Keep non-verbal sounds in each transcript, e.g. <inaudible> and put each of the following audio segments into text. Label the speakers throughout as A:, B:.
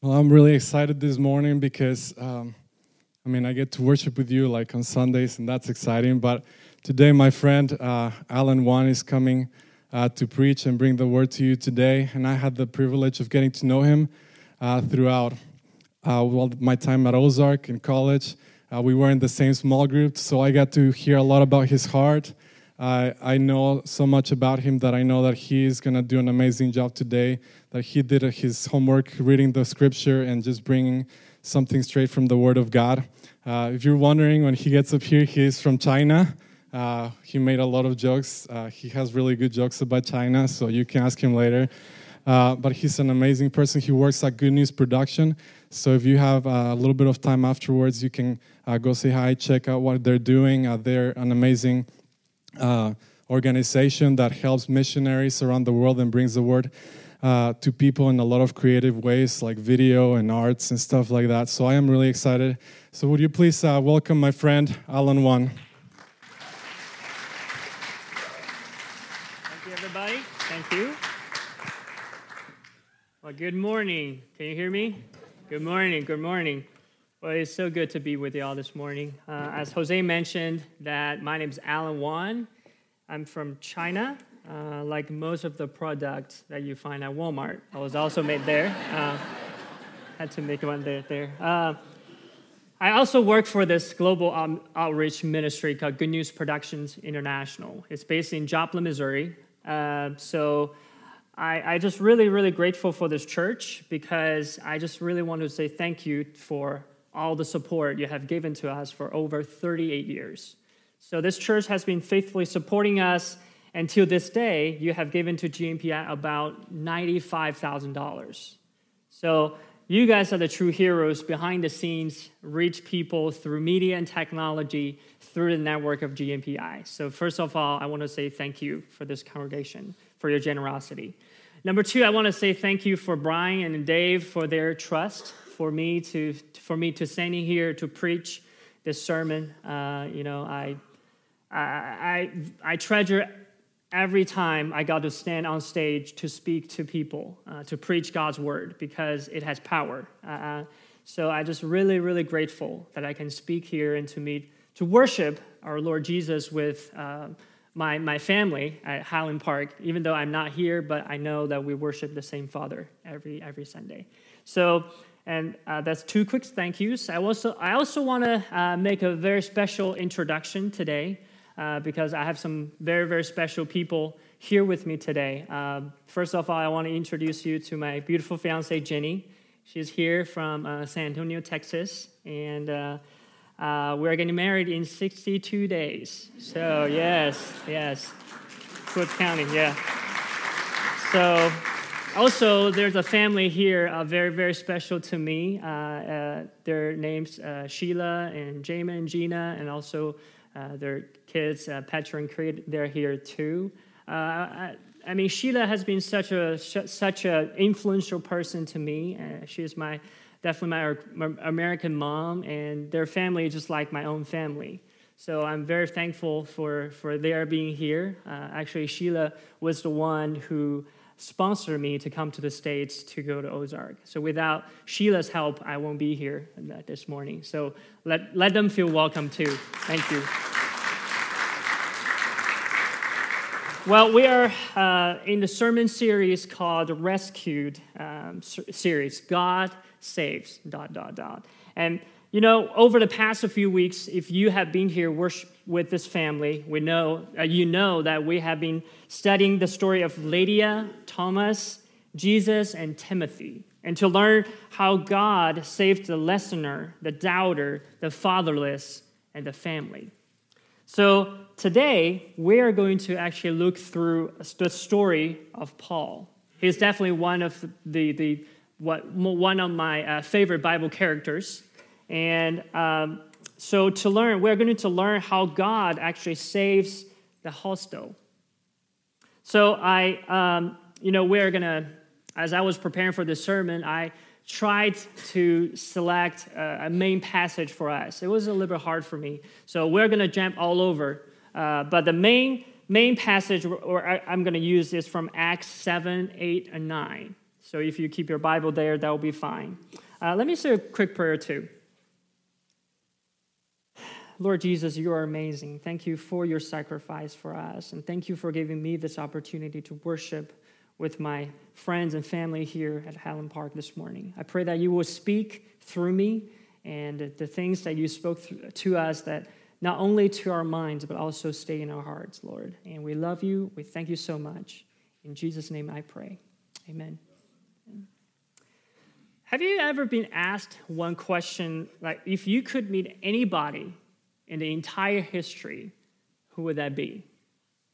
A: Well, I'm really excited this morning because, um, I mean, I get to worship with you like on Sundays, and that's exciting. But today, my friend uh, Alan Wan is coming uh, to preach and bring the word to you today. And I had the privilege of getting to know him uh, throughout uh, my time at Ozark in college. Uh, we were in the same small group, so I got to hear a lot about his heart. I know so much about him that I know that he is going to do an amazing job today that he did his homework reading the scripture and just bringing something straight from the Word of God. Uh, if you're wondering, when he gets up here, he is from China. Uh, he made a lot of jokes. Uh, he has really good jokes about China, so you can ask him later. Uh, but he's an amazing person. He works at Good News Production. So if you have uh, a little bit of time afterwards, you can uh, go say hi, check out what they're doing. they're an amazing organization that helps missionaries around the world and brings the word uh, to people in a lot of creative ways, like video and arts and stuff like that. So I am really excited. So would you please uh, welcome my friend Alan Wan?
B: Thank you, everybody. Thank you. Well, good morning. Can you hear me? Good morning. Good morning. Well, it's so good to be with you all this morning. Uh, as Jose mentioned, that my name is Alan Wan. I'm from China uh, like most of the products that you find at Walmart. I was also made there. Uh, had to make one there. there. Uh, I also work for this global um, outreach ministry called Good News Productions International. It's based in Joplin, Missouri. Uh, so I, I just really, really grateful for this church because I just really want to say thank you for all the support you have given to us for over 38 years. So this church has been faithfully supporting us until this day, you have given to GNPI about $95,000. So you guys are the true heroes behind the scenes, reach people through media and technology through the network of GNPI. So first of all, I want to say thank you for this congregation, for your generosity. Number two, I want to say thank you for Brian and Dave for their trust for me to for me to standing here to preach this sermon. Uh, you know, I, I I I treasure every time I got to stand on stage to speak to people, uh, to preach God's word, because it has power. Uh, uh, so I just really, really grateful that I can speak here and to meet, to worship our Lord Jesus with uh, my, my family at Highland Park, even though I'm not here, but I know that we worship the same Father every, every Sunday. So, and uh, that's two quick thank yous. I also, I also want to uh, make a very special introduction today uh, because I have some very, very special people here with me today. Um, first of all, I want to introduce you to my beautiful fiancee, Jenny. She's here from uh, San Antonio, Texas, and uh, uh we're getting married in 62 days. So, yes, yes. Good County, yeah. So, also, there's a family here uh, very, very special to me. Uh, uh, their names uh, Sheila and Jamin and Gina, and also uh, their kids, Petra and Creed, they're here too. I, I, mean, Sheila has been such a such an influential person to me. She is my definitely my, American mom, and their family is just like my own family. So I'm very thankful for for their being here. Uh, actually, Sheila was the one who sponsored me to come to the States to go to Ozark. So without Sheila's help, I won't be here this morning. So let, let them feel welcome too. Thank you. Well, we are uh, in the sermon series called Rescued um, series. God saves. Dot dot dot. And you know, over the past few weeks, if you have been here worship with this family, we know uh, you know that we have been studying the story of Lydia, Thomas, Jesus, and Timothy, and to learn how God saved the listener, the doubter, the fatherless, and the family. So today we are going to actually look through the story of Paul. He's definitely one of the, the what one of my uh, favorite Bible characters. And um, so to learn, we're going to learn how God actually saves the hostile. So I, um, you know, we're going to, as I was preparing for this sermon, I tried to select a main passage for us. It was a little bit hard for me. So we're going to jump all over. Uh, but the main, main passage or I'm going to use is from Acts 7, 8, and 9. So if you keep your Bible there, that will be fine. Uh, let me say a quick prayer too. Lord Jesus, you are amazing. Thank you for your sacrifice for us. And thank you for giving me this opportunity to worship with my friends and family here at Highland Park this morning. I pray that you will speak through me and the things that you spoke to us that not only to our minds, but also stay in our hearts, Lord. And we love you. We thank you so much. In Jesus' name I pray. Amen. Have you ever been asked one question like, if you could meet anybody in the entire history, who would that be?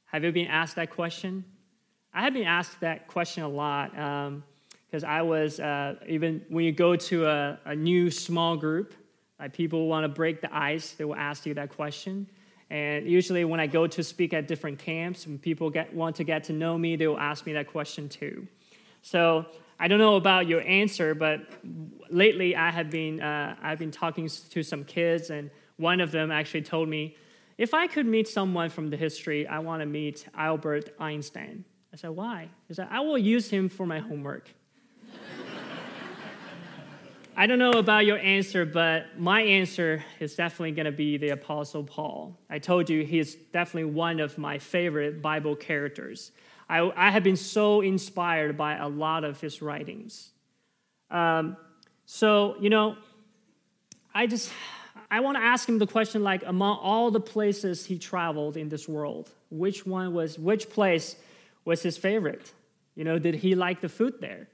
B: Have you been asked that question? I have been asked that question a lot because um, I was, uh, even when you go to a, a new small group, like people want to break the ice, they will ask you that question. And usually, when I go to speak at different camps and people get, want to get to know me, they will ask me that question too. So I don't know about your answer, but lately I have been uh, I've been talking to some kids, and one of them actually told me, if I could meet someone from the history, I want to meet Albert Einstein. I said, why? He said, I will use him for my homework. <laughs> I don't know about your answer, but my answer is definitely going to be the Apostle Paul. I told you he's definitely one of my favorite Bible characters. I, I have been so inspired by a lot of his writings. Um, so, you know, I just, I want to ask him the question like, among all the places he traveled in this world, which one was, which place was his favorite? You know, did he like the food there?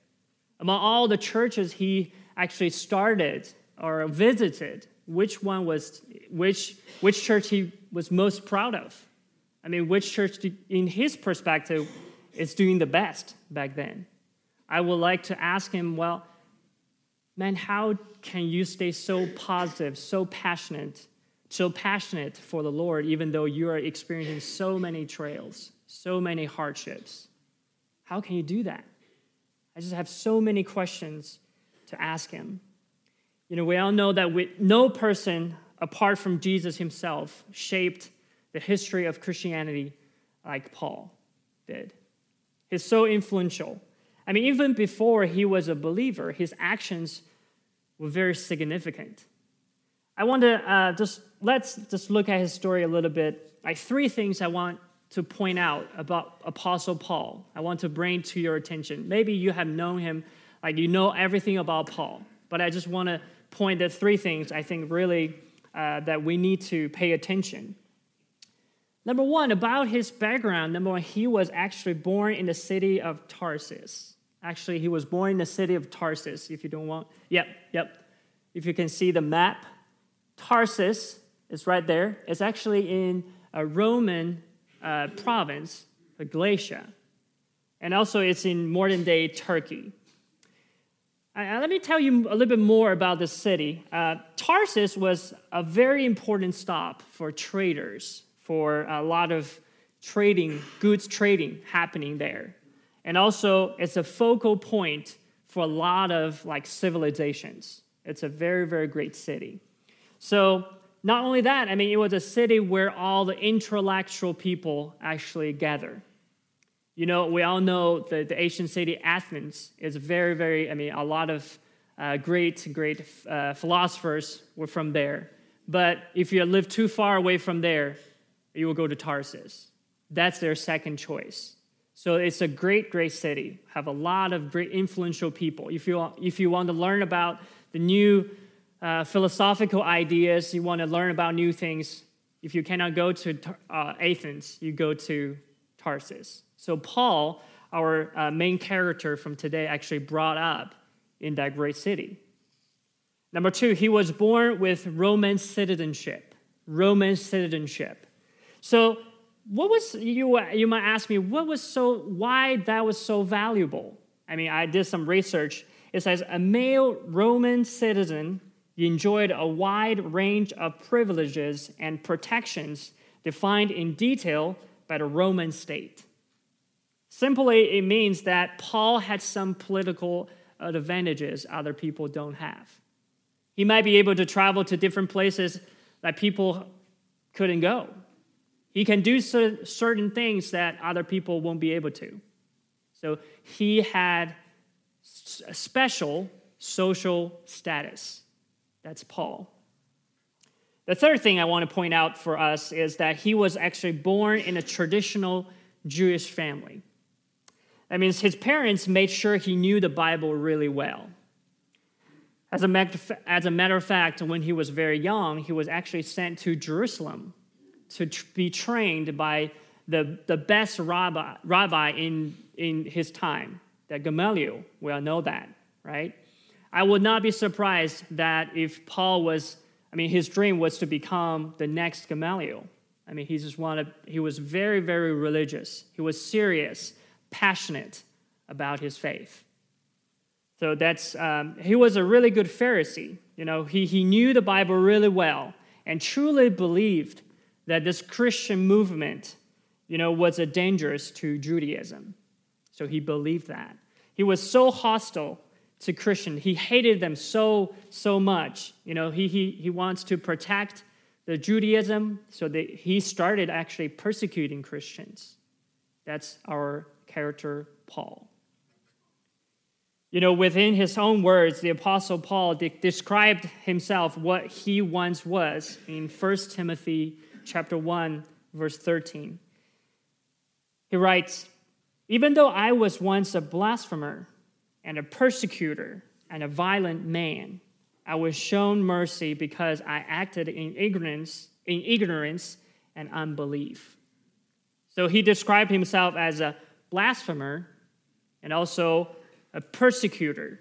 B: Among all the churches he actually started or visited, which one was, which, which church he was most proud of? I mean, which church, in his perspective, is doing the best back then? I would like to ask him, well, man, how can you stay so positive, so passionate, so passionate for the Lord, even though you are experiencing so many trails, so many hardships? How can you do that? I just have so many questions to ask him. You know, we all know that we, no person apart from Jesus himself shaped the history of Christianity like Paul did. He's so influential. I mean, even before he was a believer, his actions were very significant. I want to uh, just let's just look at his story a little bit. Like three things I want to point out about Apostle Paul. I want to bring to your attention. Maybe you have known him like you know everything about Paul, but I just want to point at three things I think really uh, that we need to pay attention. Number one, about his background, number one, he was actually born in the city of Tarsus. Actually, he was born in the city of Tarsus. If you don't want, yep, yep. If you can see the map, Tarsus is right there. It's actually in a Roman uh, province, Galatia. And also, it's in modern day Turkey. Uh, let me tell you a little bit more about this city. Uh, Tarsus was a very important stop for traders, for a lot of trading, goods trading happening there. And also, it's a focal point for a lot of like civilizations. It's a very, very great city. So, not only that, I mean, it was a city where all the intellectual people actually gather. You know, we all know that the ancient city Athens is very, very, I mean, a lot of uh, great, great uh, philosophers were from there. But if you live too far away from there, you will go to Tarsus. That's their second choice. So it's a great, great city. Have a lot of great influential people. If you if you want to learn about the new uh, philosophical ideas, you want to learn about new things. If you cannot go to uh, Athens, you go to Tarsus. So, Paul, our uh, main character from today, actually brought up in that great city. Number two, he was born with Roman citizenship. Roman citizenship. So, what was you? You might ask me, what was so? Why that was so valuable? I mean, I did some research. It says a male Roman citizen enjoyed a wide range of privileges and protections defined in detail by the Roman state. Simply, it means that Paul had some political advantages other people don't have. He might be able to travel to different places that people couldn't go. He can do certain things that other people won't be able to. So he had a special social status. That's Paul. The third thing I want to point out for us is that he was actually born in a traditional Jewish family. That means his parents made sure he knew the Bible really well. As a, matter of fact, when he was very young, he was actually sent to Jerusalem to be trained by the, the best rabbi, rabbi in, in his time, that Gamaliel. We all know that, right? I would not be surprised that if Paul was, I mean, his dream was to become the next Gamaliel. I mean, he just wanted, he was very, very religious. He was serious, passionate about his faith. So that's, um, he was a really good Pharisee. You know, he, he knew the Bible really well and truly believed that this Christian movement, you know, was a dangerous to Judaism. So he believed that. He was so hostile to Christian. He hated them so, so much. You know, he, he, he wants to protect the Judaism, so that he started actually persecuting Christians. That's our character, Paul. You know, within his own words, the Apostle Paul de- described himself what he once was in 1 Timothy chapter 1, verse 13. He writes, Even though I was once a blasphemer and a persecutor and a violent man, I was shown mercy because I acted in ignorance, in ignorance and unbelief. So he described himself as a blasphemer and also a persecutor,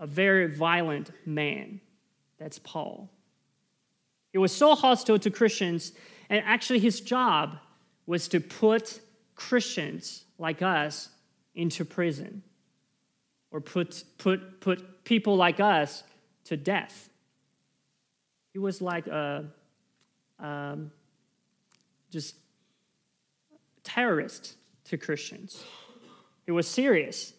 B: a very violent man. That's Paul. He was so hostile to Christians, and actually, his job was to put Christians like us into prison or put, put, put people like us to death. He was like a um, just terrorist to Christians. He was serious.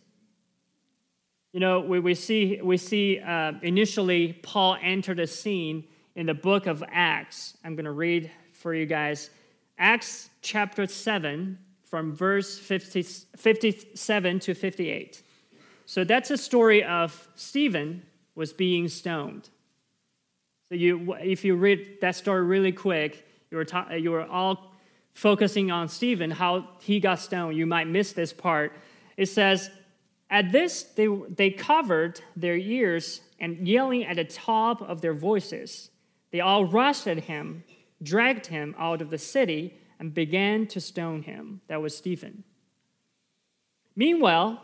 B: You know, we, we see, we see uh, initially Paul entered the scene in the book of Acts. I'm going to read for you guys Acts chapter 7 from verse 50, 57 to 58. So that's a story of Stephen was being stoned. So you, if you read that story really quick, you were, ta- you were all focusing on Stephen, how he got stoned. You might miss this part. It says, at this, they, they covered their ears and yelling at the top of their voices. They all rushed at him, dragged him out of the city, and began to stone him. That was Stephen. Meanwhile,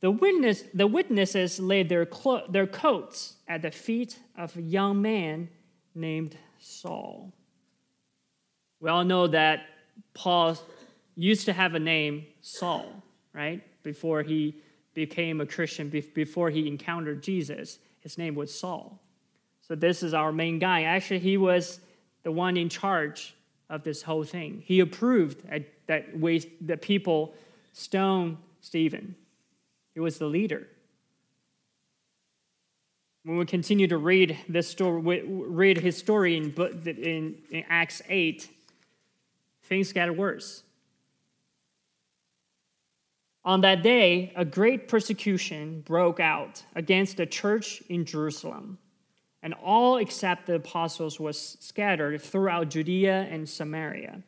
B: the, witness, the witnesses laid their, clo- their coats at the feet of a young man named Saul. We all know that Paul used to have a name, Saul, right? Before he became a Christian, before he encountered Jesus, his name was Saul. So this is our main guy. Actually, he was the one in charge of this whole thing. He approved that way that people stone Stephen. He was the leader. When we continue to read this story, read his story in, in, in Acts 8, things got worse. On that day, a great persecution broke out against the church in Jerusalem, and all except the apostles was scattered throughout Judea and Samaria.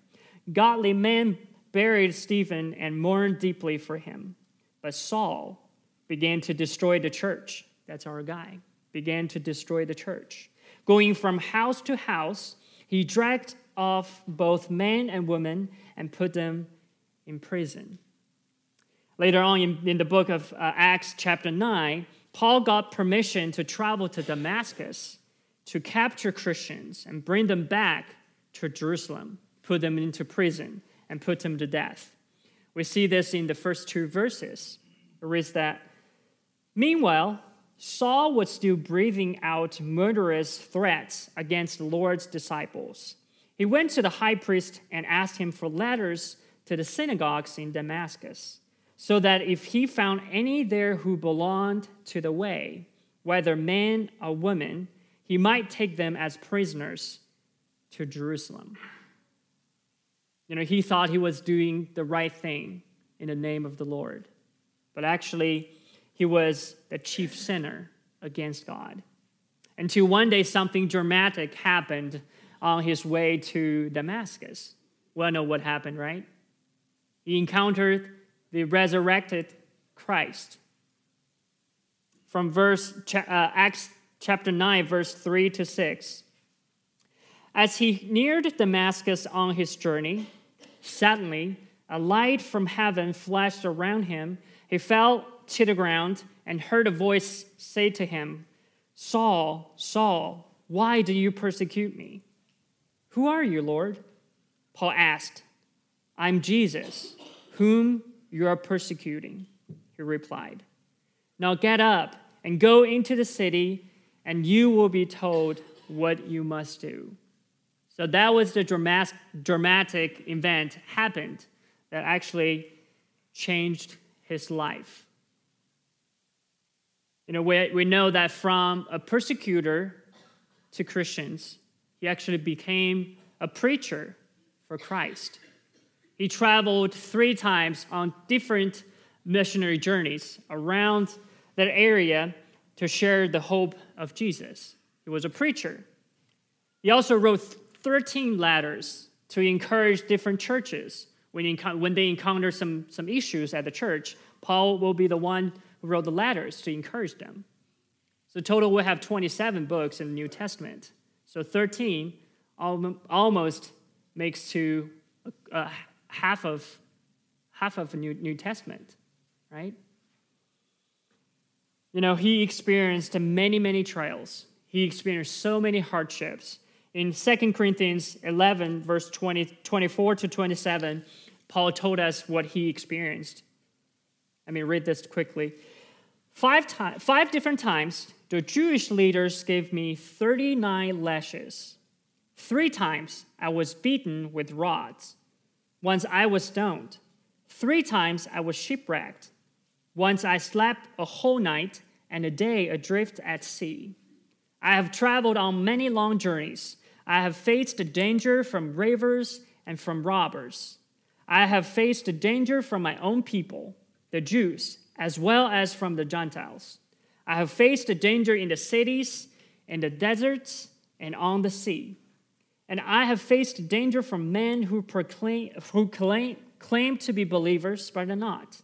B: Godly men buried Stephen and mourned deeply for him. But Saul began to destroy the church. That's our guy. Began to destroy the church. Going from house to house, he dragged off both men and women and put them in prison. Later on in, in the book of uh, Acts, chapter 9, Paul got permission to travel to Damascus to capture Christians and bring them back to Jerusalem, put them into prison, and put them to death. We see this in the first two verses. It reads that, Meanwhile, Saul was still breathing out murderous threats against the Lord's disciples. He went to the high priest and asked him for letters to the synagogues in Damascus so that if he found any there who belonged to the way, whether men or women, he might take them as prisoners to Jerusalem. You know, he thought he was doing the right thing in the name of the Lord. But actually, he was the chief sinner against God. Until one day, something dramatic happened on his way to Damascus. Well, know what happened, right? He encountered the resurrected Christ. From verse uh, Acts chapter 9, verse 3 to 6. As he neared Damascus on his journey, suddenly a light from heaven flashed around him. He fell to the ground and heard a voice say to him, Saul, Saul, why do you persecute me? Who are you, Lord? Paul asked. I'm Jesus, whom you are persecuting. He replied. Now get up and go into the city, and you will be told what you must do. So that was the dramatic event happened that actually changed his life. You know, we, we know that from a persecutor to Christians, he actually became a preacher for Christ. He traveled three times on different missionary journeys around that area to share the hope of Jesus. He was a preacher. He also wrote 13 letters to encourage different churches when, when they encounter some, some issues at the church. Paul will be the one who wrote the letters to encourage them. So, total, we have 27 books in the New Testament. So, 13 almost makes to uh, half of half of the New, New Testament, right? You know, he experienced many, many trials. He experienced so many hardships. In 2 Corinthians 11, verse 20, 24 to 27, Paul told us what he experienced. Let me read this quickly. Five, time, five different times, the Jewish leaders gave me 39 lashes. Three times, I was beaten with rods. Once I was stoned. Three times, I was shipwrecked. Once I slept a whole night and a day adrift at sea. I have traveled on many long journeys. I have faced the danger from ravers and from robbers. I have faced the danger from my own people, the Jews, as well as from the Gentiles. I have faced the danger in the cities, in the deserts, and on the sea. And I have faced danger from men who, proclaim, who claim, claim to be believers but are not.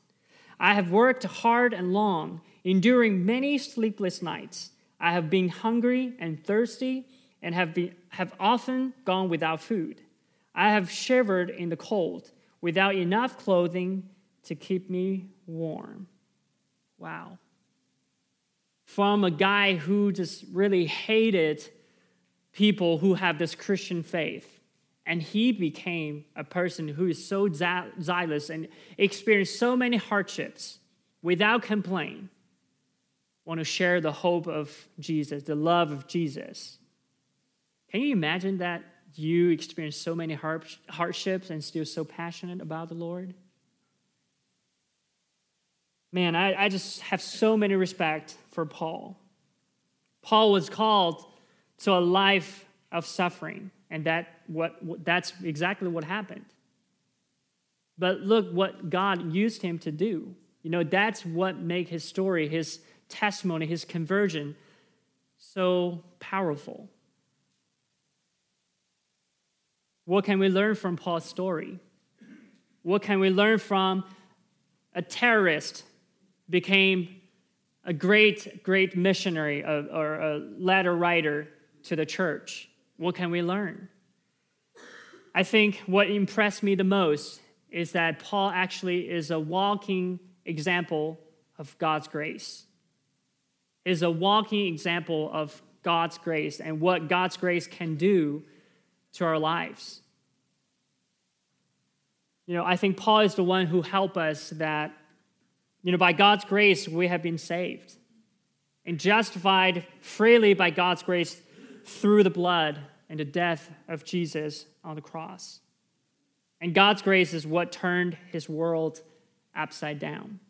B: I have worked hard and long, enduring many sleepless nights. I have been hungry and thirsty and have, been, have often gone without food. I have shivered in the cold without enough clothing to keep me warm. Wow. From a guy who just really hated people who have this Christian faith. And he became a person who is so zealous and experienced so many hardships without complaint. Want to share the hope of Jesus, the love of Jesus. Can you imagine that you experienced so many hardships and still so passionate about the Lord? Man, I, I just have so many respect for Paul. Paul was called to a life of suffering. And that what, that's exactly what happened. But look what God used him to do. You know, that's what made his story, his testimony, his conversion so powerful. What can we learn from Paul's story? What can we learn from a terrorist became a great, great missionary or a letter writer to the church? What can we learn? I think what impressed me the most is that Paul actually is a walking example of God's grace. Is a walking example of God's grace and what God's grace can do to our lives. You know, I think Paul is the one who helped us that, you know, by God's grace, we have been saved and justified freely by God's grace through the blood and the death of Jesus on the cross. And God's grace is what turned his world upside down.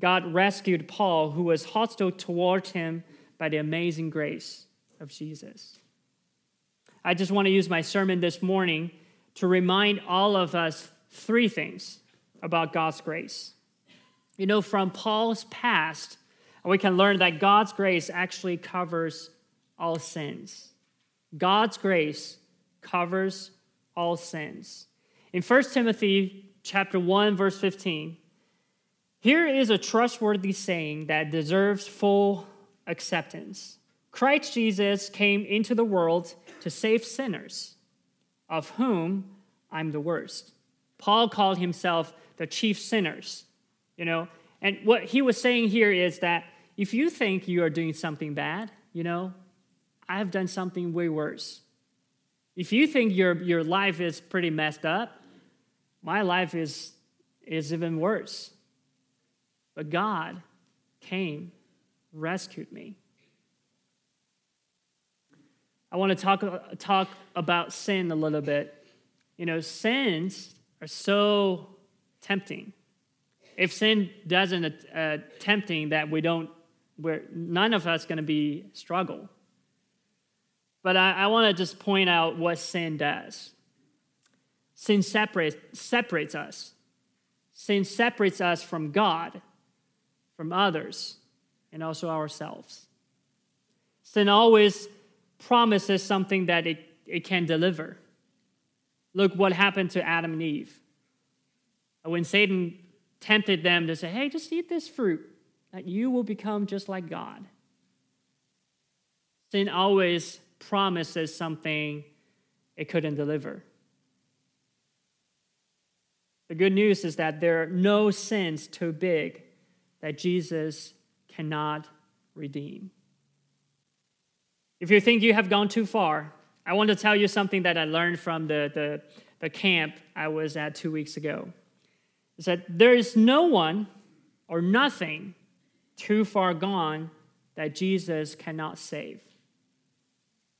B: God rescued Paul, who was hostile towards him, by the amazing grace of Jesus. I just want to use my sermon this morning to remind all of us three things about God's grace. You know, from Paul's past, we can learn that God's grace actually covers all sins. God's grace covers all sins. In 1 Timothy chapter 1 verse 15, here is a trustworthy saying that deserves full acceptance. Christ Jesus came into the world to save sinners, of whom I'm the worst. Paul called himself the chief sinners, you know. And what he was saying here is that if you think you are doing something bad, you know, I have done something way worse. If you think your, your life is pretty messed up, my life is, is even worse. But God came, rescued me. I want to talk, talk about sin a little bit. You know, sins are so tempting. If sin doesn't uh, tempting, that we don't, we're, none of us going to be struggle. But I, I want to just point out what sin does. Sin separates, separates us. Sin separates us from God, from others, and also ourselves. Sin always promises something that it, it can deliver. Look what happened to Adam and Eve. When Satan tempted them to say, hey, just eat this fruit, that you will become just like God. Sin always promises something it couldn't deliver. The good news is that there are no sins too big that Jesus cannot redeem. If you think you have gone too far, I want to tell you something that I learned from the, the, the camp I was at two weeks ago. Is that there is no one or nothing too far gone that Jesus cannot save.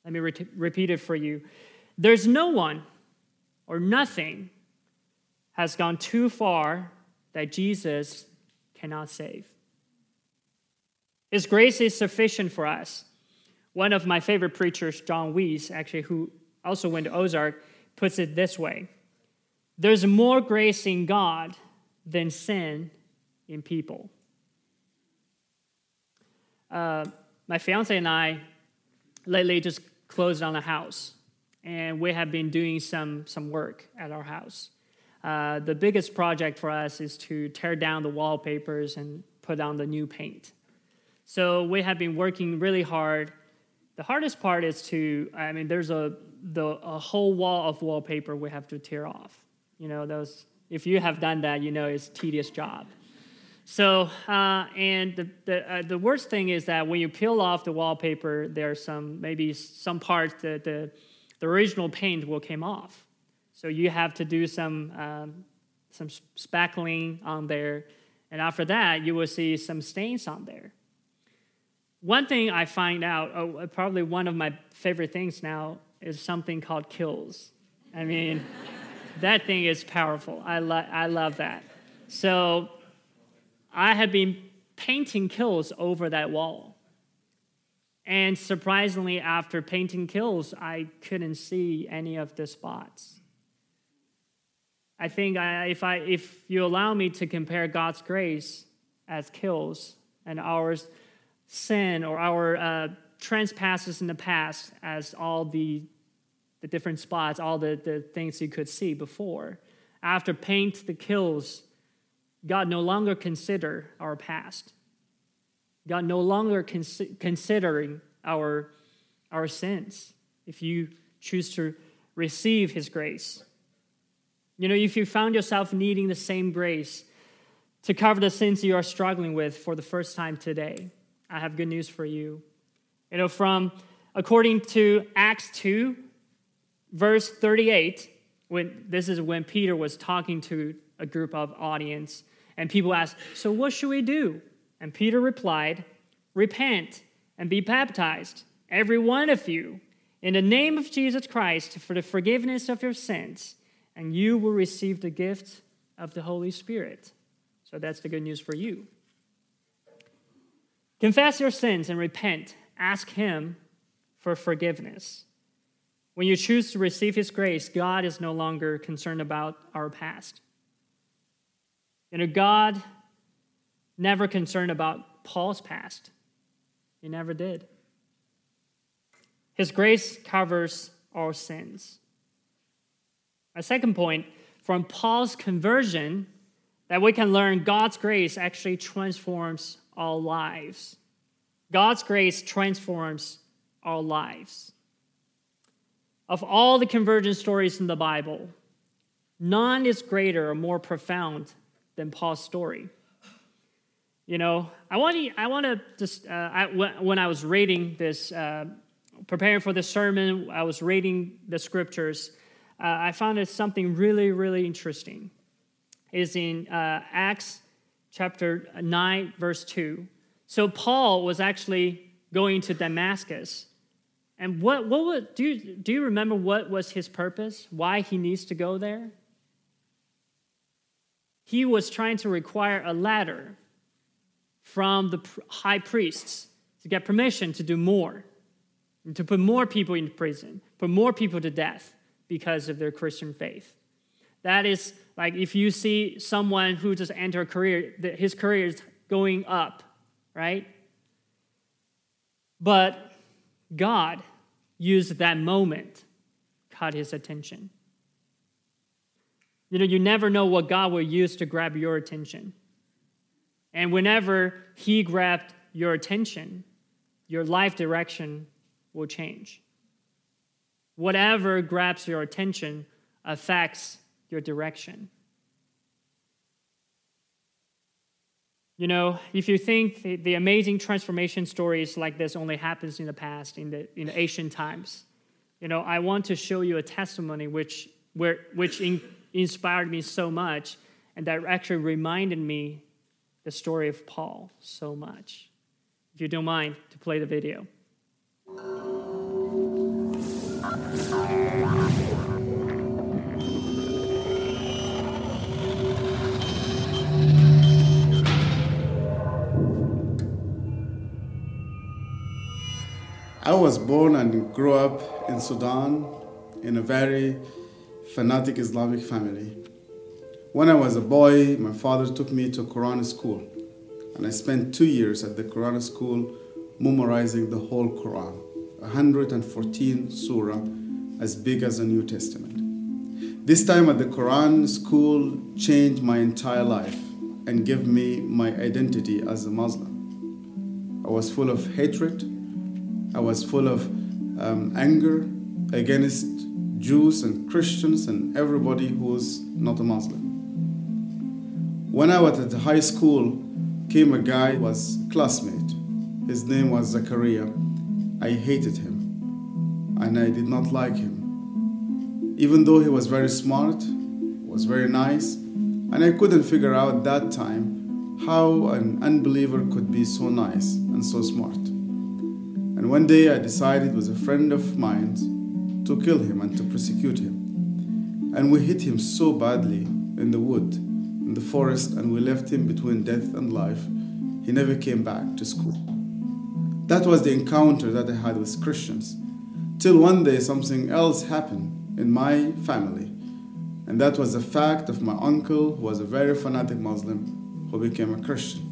B: Let me re- repeat it for you. There's no one or nothing has gone too far that Jesus cannot save. His grace is sufficient for us. One of my favorite preachers, John Weiss, actually, who also went to Ozark, puts it this way There's more grace in God than sin in people. Uh, my fiance and I lately just closed on a house, and we have been doing some, some work at our house. Uh, the biggest project for us is to tear down the wallpapers and put on the new paint. So we have been working really hard. The hardest part is to, I mean, there's a, the, a whole wall of wallpaper we have to tear off. You know, those, if you have done that, you know it's tedious job. So, uh, and the, the, uh, the worst thing is that when you peel off the wallpaper, there are some, maybe some parts that the, the original paint will came off. So you have to do some, um, some spackling on there. And after that, you will see some stains on there. One thing I find out, oh, probably one of my favorite things now, is something called Kilz. I mean, <laughs> that thing is powerful. I, lo- I love that. So I had been painting Kilz over that wall. And surprisingly, after painting Kilz, I couldn't see any of the spots. I think I, if, I, if you allow me to compare God's grace as Kilz and our sin or our uh, trespasses in the past as all the, the different spots, all the, the things you could see before, after paint the Kilz, God no longer consider our past. God no longer cons- considering our, our sins if you choose to receive his grace. You know, if you found yourself needing the same grace to cover the sins you are struggling with for the first time today, I have good news for you. You know, from according to Acts 2, verse 38, when this is when Peter was talking to a group of audience and people asked, So what should we do? And Peter replied, Repent and be baptized, every one of you, in the name of Jesus Christ for the forgiveness of your sins, and you will receive the gift of the Holy Spirit. So that's the good news for you. Confess your sins and repent. Ask Him for forgiveness. When you choose to receive His grace, God is no longer concerned about our past. You know, God never concerned about Paul's past. He never did. His grace covers our sins. My second point from Paul's conversion, that we can learn God's grace actually transforms our lives. God's grace transforms our lives. Of all the conversion stories in the Bible, none is greater or more profound than Paul's story. You know, I want to, I want to just, uh, I, when I was reading this, uh, preparing for the sermon, I was reading the scriptures, uh, I found it something really, really interesting. Is in uh, Acts chapter 9, verse 2. So Paul was actually going to Damascus and what, what would, do, you, do you remember what was his purpose? Why he needs to go there? He was trying to require a ladder from the high priests to get permission to do more, to put more people in prison, put more people to death because of their Christian faith. That is like if you see someone who just entered a career, his career is going up, right? But God used that moment, caught his attention. You know, you never know what God will use to grab your attention. And whenever he grabbed your attention, your life direction will change. Whatever grabs your attention affects your direction. You know, if you think the, the, amazing transformation stories like this only happens in the past, in the, in the ancient times, you know, I want to show you a testimony which, where, which in, inspired me so much and that actually reminded me the story of Paul so much. If you don't mind to play the video.
C: I was born and grew up in Sudan in a very fanatic Islamic family. When I was a boy, my father took me to Quran school, and I spent two years at the Quran school memorizing the whole Quran, 114 surah, as big as the New Testament. This time at the Quran school changed my entire life and gave me my identity as a Muslim. I was full of hatred I was full of um, anger against Jews and Christians and everybody who's not a Muslim. When I was at high school, came a guy was a classmate. His name was Zachariah. I hated him and I did not like him. Even though he was very smart, was very nice, and I couldn't figure out that time how an unbeliever could be so nice and so smart. And one day I decided with a friend of mine to kill him and to prosecute him. And we hit him so badly in the wood, in the forest, and we left him between death and life. He never came back to school. That was the encounter that I had with Christians. Till one day something else happened in my family. And that was the fact of my uncle, who was a very fanatic Muslim, who became a Christian.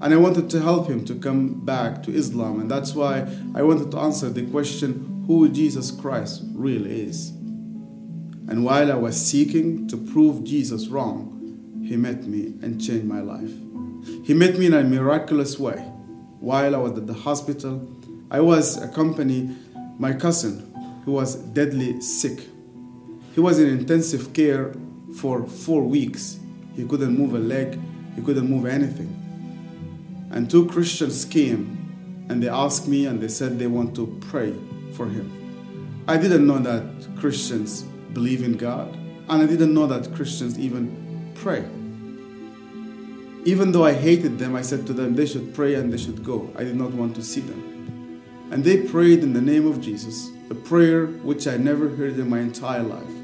C: And I wanted to help him to come back to Islam. And that's why I wanted to answer the question who Jesus Christ really is. And while I was seeking to prove Jesus wrong, he met me and changed my life. He met me in a miraculous way. While I was at the hospital, I was accompanying my cousin who was deadly sick. He was in intensive care for four weeks. He couldn't move a leg, he couldn't move anything. And two Christians came and they asked me and they said they want to pray for him. I didn't know that Christians believe in God, and I didn't know that Christians even pray. Even though I hated them, I said to them they should pray and they should go. I did not want to see them. And they prayed in the name of Jesus, a prayer which I never heard in my entire life.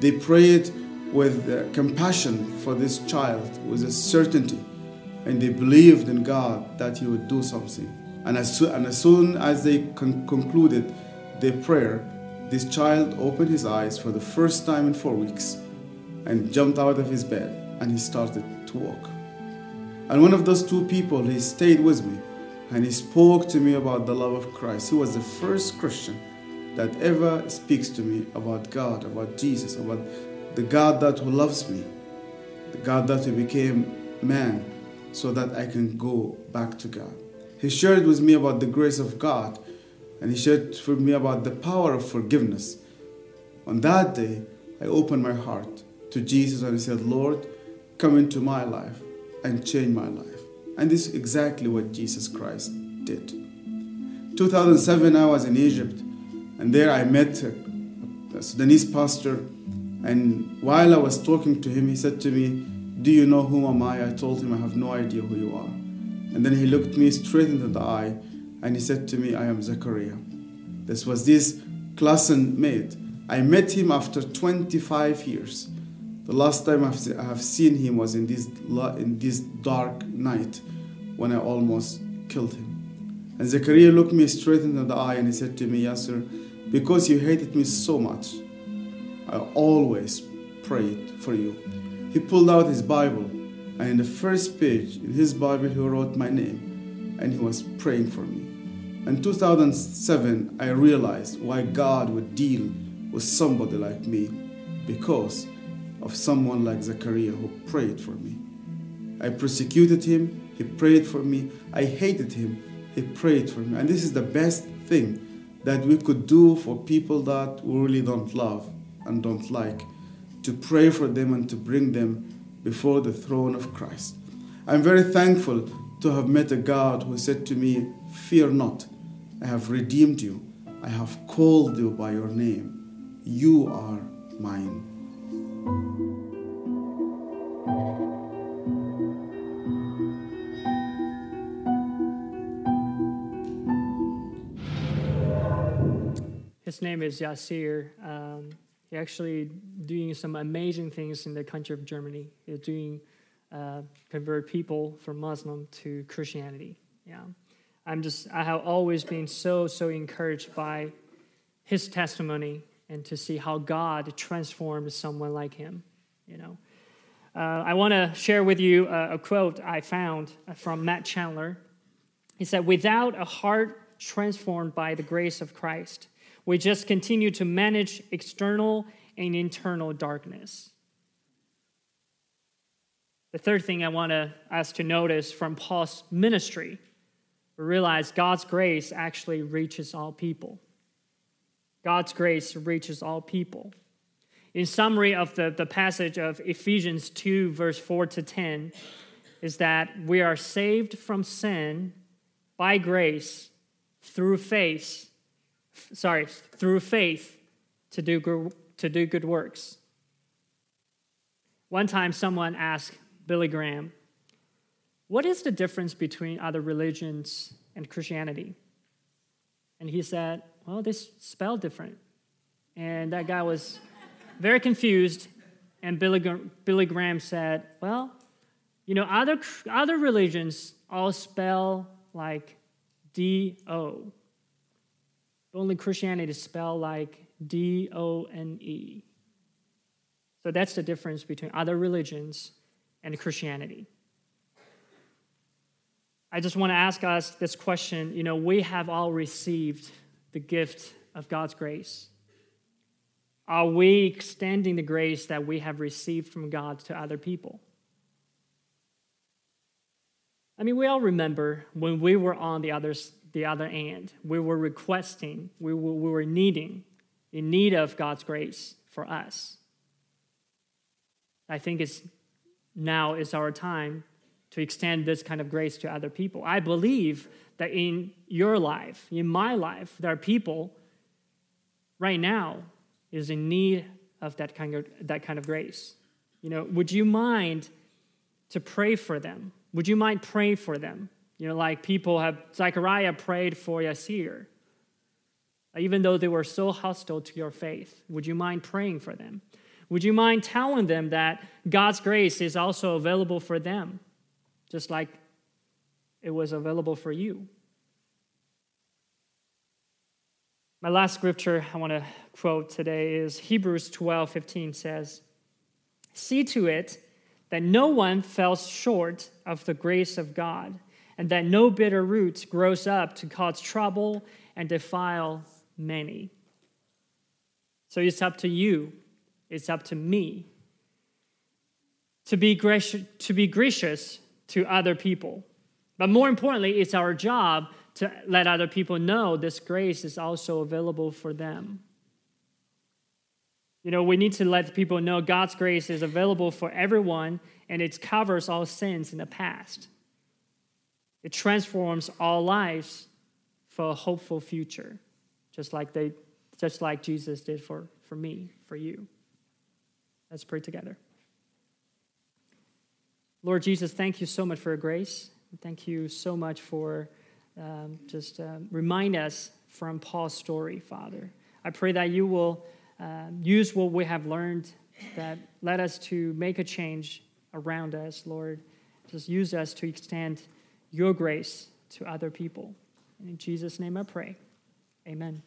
C: They prayed with uh, compassion for this child, with a certainty and they believed in God that He would do something. And as, so, and as soon as they con- concluded their prayer, this child opened his eyes for the first time in four weeks and jumped out of his bed and he started to walk. And one of those two people, he stayed with me and he spoke to me about the love of Christ. He was the first Christian that ever speaks to me about God, about Jesus, about the God that who loves me, the God that who became man so that I can go back to God. He shared with me about the grace of God and he shared with me about the power of forgiveness. On that day, I opened my heart to Jesus and I said, Lord, come into my life and change my life. And this is exactly what Jesus Christ did. 2007, I was in Egypt, and there I met a, a Sudanese pastor. And while I was talking to him, he said to me, Do you know who am I? I told him, I have no idea who you are. And then he looked me straight into the eye and he said to me, I am Zechariah. This was this classmate. I met him after 25 years. The last time I have seen him was in this, in this dark night when I almost killed him. And Zechariah looked me straight into the eye and he said to me, Yasser, because you hated me so much, I always prayed for you. He pulled out his Bible, and in the first page in his Bible, he wrote my name, and he was praying for me. In 2007, I realized why God would deal with somebody like me because of someone like Zachariah who prayed for me. I persecuted him, he prayed for me. I hated him, he prayed for me. And this is the best thing that we could do for people that we really don't love and don't like to pray for them and to bring them before the throne of Christ. I'm very thankful to have met a God who said to me, Fear not, I have redeemed you, I have called you by your name. You are mine.
B: His name is Yasir. Um, actually doing some amazing things in the country of Germany. He's doing uh, convert people from Muslim to Christianity. Yeah, I'm just I have always been so so encouraged by his testimony and to see how God transformed someone like him. You know, uh, I want to share with you a, a quote I found from Matt Chandler. He said, "Without a heart transformed by the grace of Christ." We just continue to manage external and internal darkness. The third thing I want us to notice from Paul's ministry, we realize God's grace actually reaches all people. God's grace reaches all people. In summary of the, the passage of Ephesians 2, verse 4 to 10, is that we are saved from sin by grace through faith sorry, through faith to do, to do good works. One time, someone asked Billy Graham, What is the difference between other religions and Christianity? And he said, Well, they spell different. And that guy was very confused. And Billy, Billy Graham said, Well, you know, other, other religions all spell like D O. Only Christianity is spelled like D O N E. So that's the difference between other religions and Christianity. I just want to ask us this question. You know, we have all received the gift of God's grace. Are we extending the grace that we have received from God to other people? I mean, we all remember when we were on the other the other end. We were requesting, we were, we were needing, in need of God's grace for us. I think it's now is our time to extend this kind of grace to other people. I believe that in your life, in my life, there are people right now is in need of that kind of that kind of grace. You know, would you mind to pray for them? Would you mind pray for them? You know, like people have, Zechariah prayed for Yasir. Even though they were so hostile to your faith, would you mind praying for them? Would you mind telling them that God's grace is also available for them, just like it was available for you? My last scripture I want to quote today is Hebrews 12 15 says, See to it that no one falls short of the grace of God, and that no bitter root grows up to cause trouble and defile many. So it's up to you, it's up to me to be, gracious, to be gracious to other people. But more importantly, it's our job to let other people know this grace is also available for them. You know, we need to let people know God's grace is available for everyone and it covers all sins in the past. It transforms all lives for a hopeful future, just like, they, just like Jesus did for, for me, for you. Let's pray together. Lord Jesus, thank you so much for your grace. Thank you so much for um, just uh, remind us from Paul's story, Father. I pray that you will uh, use what we have learned, that led us to make a change around us, Lord. Just use us to extend your grace to other people. In Jesus' name I pray. Amen.